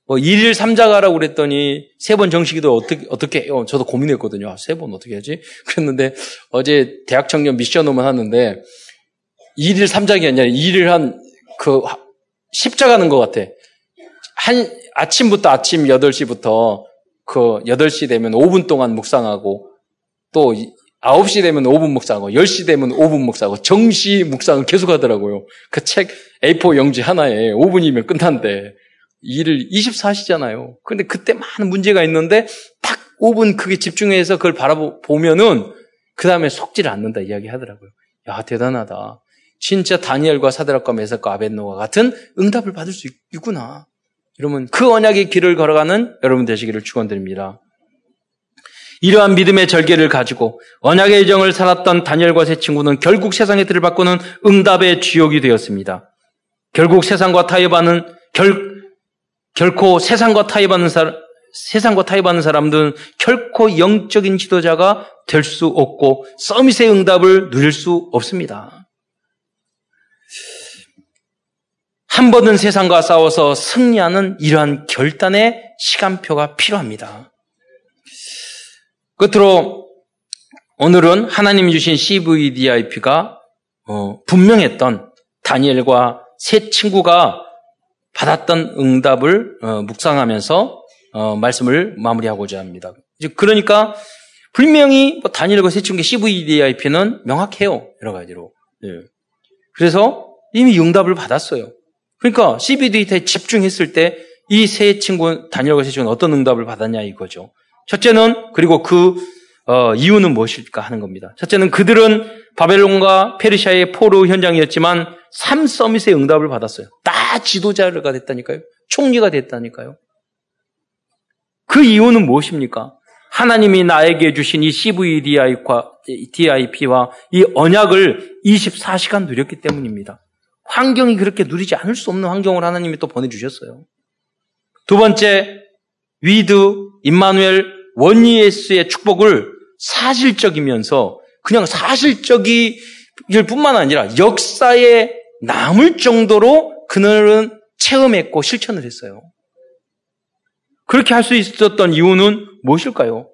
뭐 1일 3자가라고 그랬더니 세 번 정식기도 어떻게 어떻게 해요? 저도 고민했거든요. 아, 세번 어떻게 하지? [laughs] 그랬는데 어제 대학 청년 미션홈을 하는데 1일 3자기 아니라 2일 한 그 십자 가는 것 같아. 한 아침부터 아침 8시부터 그 8시 되면 5분 동안 묵상하고 또 9시 되면 5분 묵상하고 10시 되면 5분 묵상하고 정시 묵상을 계속 하더라고요. 그 책 A4 용지 하나에 5분이면 끝난대. 일을 24시잖아요. 근데 그때 많은 문제가 있는데 딱 5분 크게 집중해서 그걸 바라보면은 그 다음에 속지를 않는다 이야기 하더라고요. 야, 대단하다. 진짜 다니엘과 사드락과 메삭과 아벤노와 같은 응답을 받을 수 있구나. 여러분 그 언약의 길을 걸어가는 여러분 되시기를 축원드립니다. 이러한 믿음의 절개를 가지고 언약의 정을 살았던 다니엘과 세 친구는 결국 세상의 틀을 바꾸는 응답의 주역이 되었습니다. 결국 세상과 타협하는 결, 결코 세상과 타협하는 사람 세상과 타협하는 사람들은 결코 영적인 지도자가 될 수 없고 서밋의 응답을 누릴 수 없습니다. 한 번은 세상과 싸워서 승리하는 이러한 결단의 시간표가 필요합니다. 끝으로 오늘은 하나님이 주신 CVDIP가 어, 분명했던 다니엘과 세 친구가 받았던 응답을 어, 묵상하면서 어, 말씀을 마무리하고자 합니다. 그러니까 분명히 뭐 다니엘과 세 친구의 CVDIP는 명확해요. 여러 가지로. 예. 그래서 이미 응답을 받았어요. 그러니까 CVDIP에 집중했을 때 이 세 친구, 다니엘과 세 친구는 어떤 응답을 받았냐 이거죠. 첫째는 그리고 그 어, 이유는 무엇일까 하는 겁니다. 첫째는 그들은 바벨론과 페르시아의 포로 현장이었지만 삼 서밋의 응답을 받았어요. 다 지도자가 됐다니까요. 총리가 됐다니까요. 그 이유는 무엇입니까? 하나님이 나에게 주신 이 CVDIP와 이 언약을 24시간 누렸기 때문입니다. 환경이 그렇게 누리지 않을 수 없는 환경을 하나님이 또 보내주셨어요. 두 번째, with, 임마누엘, oneness의 축복을 사실적이면서 그냥 사실적일 뿐만 아니라 역사에 남을 정도로 그들은 체험했고 실천을 했어요. 그렇게 할 수 있었던 이유는 무엇일까요?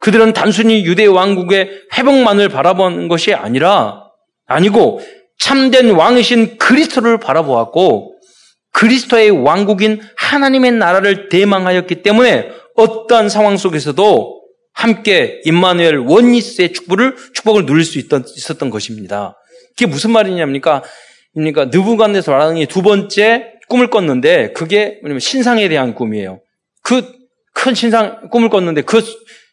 그들은 단순히 유대 왕국의 회복만을 바라본 것이 아니라 아니고 참된 왕이신 그리스도를 바라보았고 그리스도의 왕국인 하나님의 나라를 대망하였기 때문에 어떠한 상황 속에서도 함께 임마누엘 원니스의 축복을 축복을 누릴 수 있던, 있었던 것입니다. 그게 무슨 말이냐니까 그러니까 느부갓네서 말하는 게두 번째 꿈을 꿨는데 그게 뭐냐면 신상에 대한 꿈이에요. 그 큰 신상 꿈을 꿨는데 그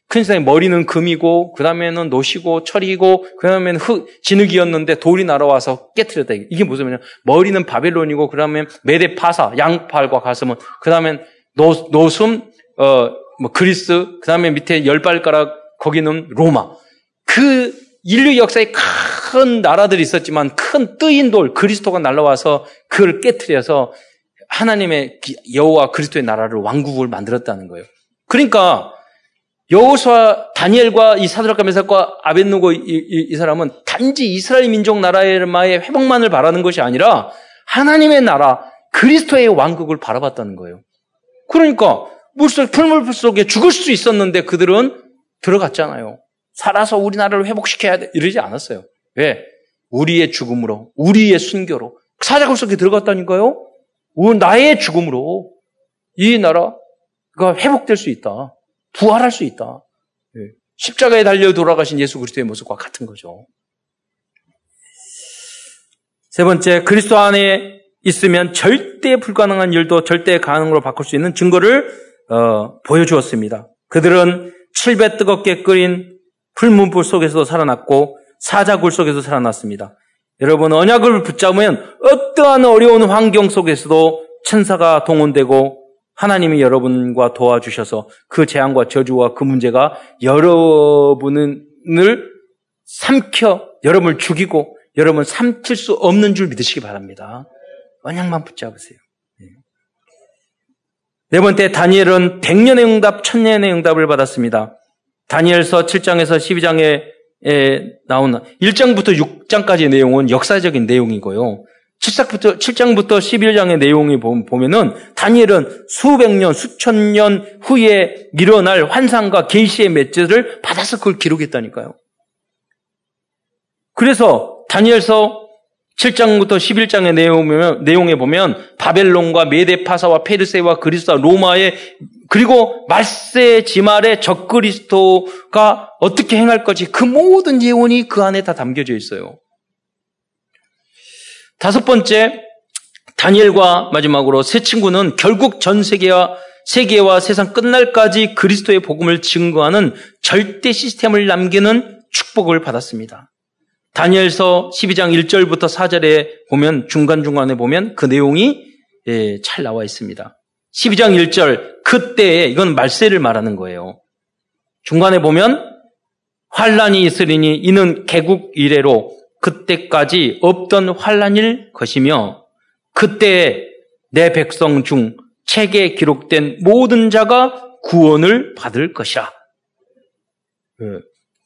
큰 신상의 머리는 금이고 그 다음에는 놋이고 철이고 그 다음에는 흙 진흙이었는데 돌이 날아와서 깨뜨렸다. 이게 무슨 말이냐? 머리는 바벨론이고 그 다음에 메대 바사 양팔과 가슴은 그 다음에 노 놋은 어, 뭐 그리스, 그 다음에 밑에 열 발가락 거기는 로마. 그 인류 역사에 큰 나라들이 있었지만 큰 뜨인 돌 그리스도가 날라와서 그걸 깨뜨려서 하나님의 여호와 그리스도의 나라를 왕국을 만들었다는 거예요. 그러니까 여호수아 다니엘과 이 사드락과 메삭과 아벤누고 이, 이, 이, 사람은 단지 이스라엘 민족 나라의 회복만을 바라는 것이 아니라 하나님의 나라 그리스도의 왕국을 바라봤다는 거예요. 그러니까 물속, 풀물 속에 죽을 수 있었는데 그들은 들어갔잖아요. 살아서 우리나라를 회복시켜야 돼. 이러지 않았어요. 왜? 우리의 죽음으로, 우리의 순교로. 사자굴 속에 들어갔다니까요? 나의 죽음으로 이 나라가 회복될 수 있다. 부활할 수 있다. 예. 십자가에 달려 돌아가신 예수 그리스도의 모습과 같은 거죠. 세 번째, 그리스도 안에 있으면 절대 불가능한 일도 절대 가능으로 바꿀 수 있는 증거를 어, 보여주었습니다. 그들은 칠배 뜨겁게 끓인 풀문불 속에서도 살아났고 사자굴 속에서 살아났습니다. 여러분 언약을 붙잡으면 어떠한 어려운 환경 속에서도 천사가 동원되고 하나님이 여러분과 도와주셔서 그 재앙과 저주와 그 문제가 여러분을 삼켜 여러분을 죽이고 여러분 삼킬 수 없는 줄 믿으시기 바랍니다. 언약만 붙잡으세요. 네 번째 다니엘은 100년의 응답, 1000년의 응답을 받았습니다. 다니엘서 7장에서 12장에 나온 1장부터 6장까지의 내용은 역사적인 내용이고요. 7장부터, 7장부터 11장의 내용이 보면은 다니엘은 수백 년, 수천 년 후에 일어날 환상과 계시의 맷제를 받아서 그걸 기록했다니까요. 그래서 다니엘서 7장부터 11장의 내용에 보면 바벨론과 메데파사와 페르세와 그리스와 로마의 그리고 말세 지말의 적그리스도가 어떻게 행할 것이 그 모든 예언이 그 안에 다 담겨져 있어요. 다섯 번째 다니엘과 마지막으로 세 친구는 결국 전 세계와 세계와 세상 끝날까지 그리스도의 복음을 증거하는 절대 시스템을 남기는 축복을 받았습니다. 다니엘서 12장 1절부터 4절에 보면 중간중간에 보면 그 내용이 예, 잘 나와 있습니다. 12장 1절 그때에 이건 말세를 말하는 거예요. 중간에 보면 환란이 있으리니 이는 개국 이래로 그때까지 없던 환란일 것이며 그때에 내 백성 중 책에 기록된 모든 자가 구원을 받을 것이라. 예.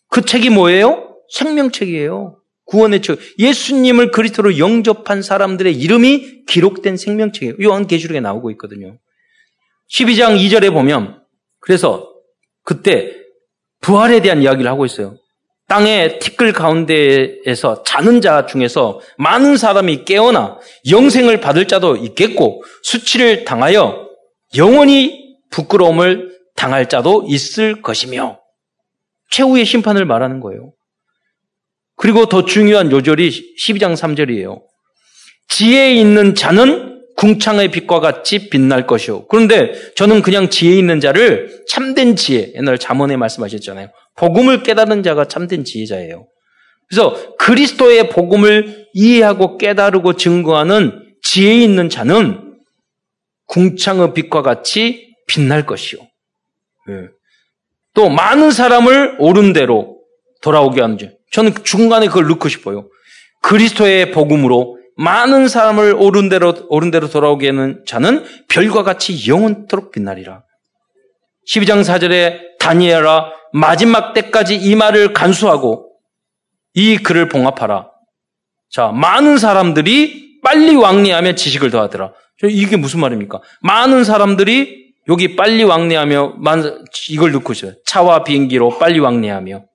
그 책이 뭐예요? 생명책이에요. 구원의 책. 예수님을 그리스도로 영접한 사람들의 이름이 기록된 생명책이에요. 요한 계시록에 나오고 있거든요. 12장 2절에 보면 그래서 그때 부활에 대한 이야기를 하고 있어요. 땅의 티끌 가운데에서 자는 자 중에서 많은 사람이 깨어나 영생을 받을 자도 있겠고 수치를 당하여 영원히 부끄러움을 당할 자도 있을 것이며 최후의 심판을 말하는 거예요. 그리고 더 중요한 요절이 12장 3절이에요. 지혜 있는 자는 궁창의 빛과 같이 빛날 것이요. 그런데 저는 그냥 지혜 있는 자를 참된 지혜, 옛날 자문에 말씀하셨잖아요. 복음을 깨달은 자가 참된 지혜자예요. 그래서 그리스도의 복음을 이해하고 깨달고 증거하는 지혜 있는 자는 궁창의 빛과 같이 빛날 것이요. 네. 또 많은 사람을 옳은 대로 돌아오게 하는 자. 저는 중간에 그걸 넣고 싶어요. 그리스도의 복음으로 많은 사람을 옳은 대로 옳은 대로 돌아오게 하는 자는 별과 같이 영원토록 빛나리라. 12장 4절에 다니엘아 마지막 때까지 이 말을 간수하고 이 글을 봉합하라. 자, 많은 사람들이 빨리 왕래하며 지식을 더하더라. 이게 무슨 말입니까? 많은 사람들이 여기 빨리 왕래하며 이걸 넣고 있어요. 차와 비행기로 빨리 왕래하며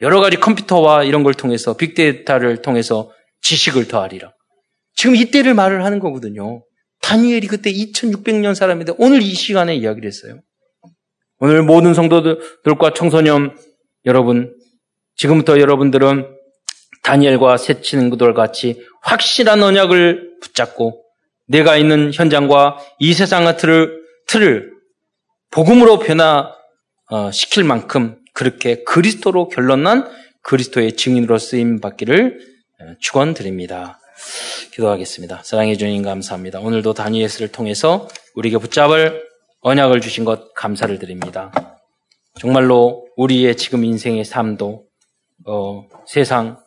여러 가지 컴퓨터와 이런 걸 통해서 빅데이터를 통해서 지식을 더하리라. 지금 이때를 말을 하는 거거든요. 다니엘이 그때 2600년 사람인데 오늘 이 시간에 이야기를 했어요. 오늘 모든 성도들과 청소년 여러분, 지금부터 여러분들은 다니엘과 새 친구들 같이 확실한 언약을 붙잡고 내가 있는 현장과 이 세상의 틀을, 틀을 복음으로 변화시킬 만큼 그렇게 그리스도로 결론난 그리스도의 증인으로 쓰임 받기를 축원드립니다. 기도하겠습니다. 사랑해 주님 감사합니다. 오늘도 다니엘스를 통해서 우리에게 붙잡을 언약을 주신 것 감사를 드립니다. 정말로 우리의 지금 인생의 삶도 어, 세상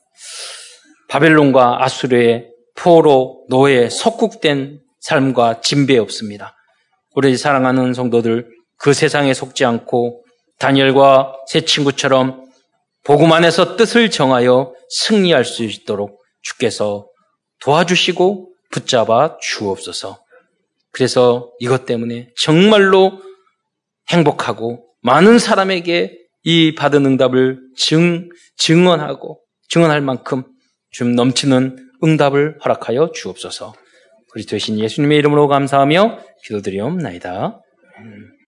바벨론과 아수르의 포로 노예 석국된 삶과 진배 없습니다. 우리 사랑하는 성도들 그 세상에 속지 않고 다니엘과 새 친구처럼 복음 안에서 뜻을 정하여 승리할 수 있도록 주께서 도와주시고 붙잡아 주옵소서. 그래서 이것 때문에 정말로 행복하고 많은 사람에게 이 받은 응답을 증, 증언하고 증언할 만큼 좀 넘치는 응답을 허락하여 주옵소서. 그리스도신 예수님의 이름으로 감사하며 기도드리옵나이다.